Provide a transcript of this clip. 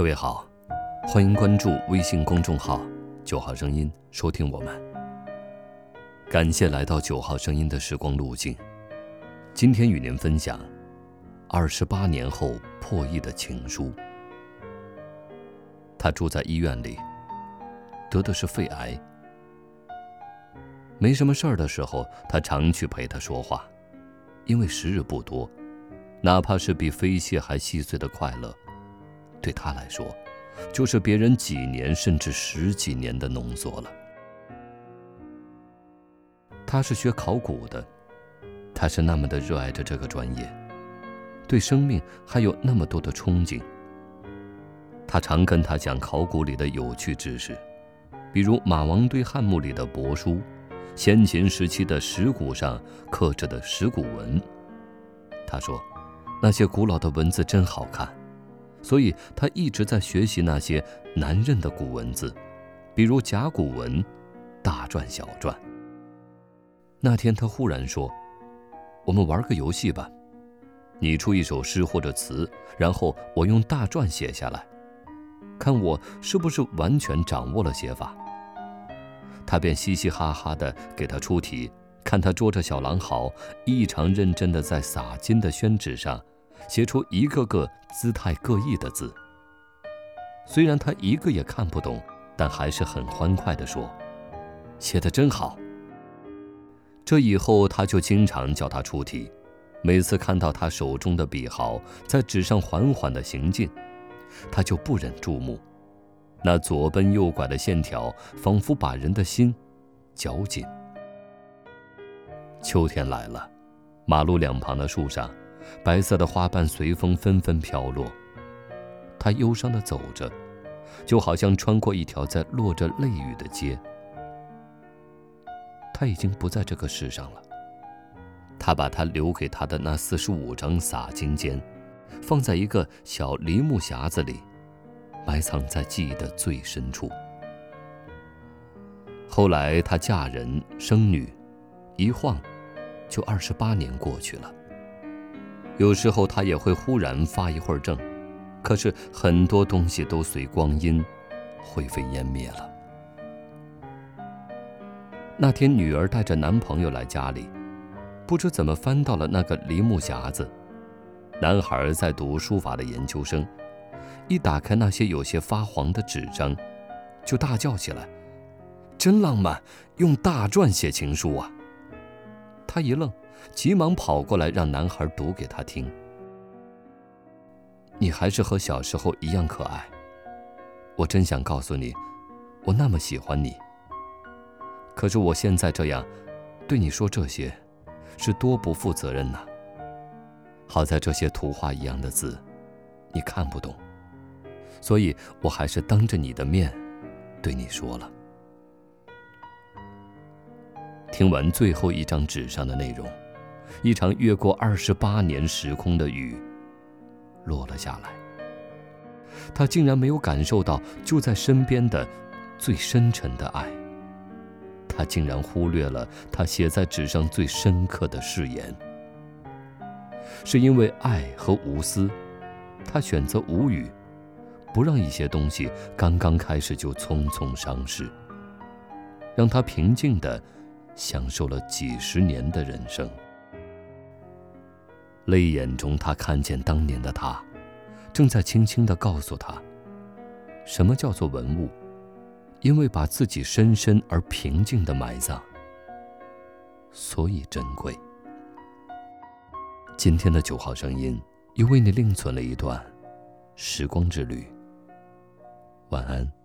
各位好，欢迎关注微信公众号“九号声音”，收听我们。感谢来到九号声音的时光路径。今天与您分享二十八年后破译的情书。他住在医院里，得的是肺癌。没什么事儿的时候，他常去陪他说话，因为时日不多，哪怕是比飞蟹还细碎的快乐。对他来说，就是别人几年甚至十几年的浓缩了。他是学考古的，他是那么的热爱着这个专业，对生命还有那么多的憧憬。他常跟他讲考古里的有趣知识，比如马王堆汉墓里的帛书，先秦时期的石鼓上刻着的石鼓文。他说，那些古老的文字真好看。所以他一直在学习那些难认的古文字，比如甲骨文、大篆、小篆。那天他忽然说：“我们玩个游戏吧，你出一首诗或者词，然后我用大篆写下来，看我是不是完全掌握了写法。”他便嘻嘻哈哈地给他出题，看他捉着小狼毫，异常认真地在洒金的宣纸上。写出一个个姿态各异的字。虽然他一个也看不懂，但还是很欢快地说：“写的真好。”这以后他就经常叫他出题，每次看到他手中的笔毫在纸上缓缓地行进，他就不忍注目。那左奔右拐的线条，仿佛把人的心绞紧。秋天来了，马路两旁的树上。白色的花瓣随风纷纷飘落，他忧伤地走着，就好像穿过一条在落着泪雨的街。他已经不在这个世上了。他把他留给他的那四十五张洒金笺，放在一个小梨木匣子里，埋藏在记忆的最深处。后来他嫁人生女，一晃，就二十八年过去了。有时候他也会忽然发一会儿怔，可是很多东西都随光阴灰飞烟灭了。那天女儿带着男朋友来家里，不知怎么翻到了那个梨木匣子。男孩在读书法的研究生，一打开那些有些发黄的纸张，就大叫起来：“真浪漫，用大篆写情书啊！”他一愣。急忙跑过来，让男孩读给他听。你还是和小时候一样可爱。我真想告诉你，我那么喜欢你。可是我现在这样，对你说这些，是多不负责任呐。好在这些图画一样的字，你看不懂，所以我还是当着你的面，对你说了。听完最后一张纸上的内容。一场越过二十八年时空的雨落了下来，他竟然没有感受到就在身边的最深沉的爱。他竟然忽略了他写在纸上最深刻的誓言。是因为爱和无私，他选择无语，不让一些东西刚刚开始就匆匆伤逝，让他平静地享受了几十年的人生。泪眼中，他看见当年的他，正在轻轻地告诉他：什么叫做文物？因为把自己深深而平静地埋葬，所以珍贵。今天的九号声音，又为你另存了一段时光之旅。晚安。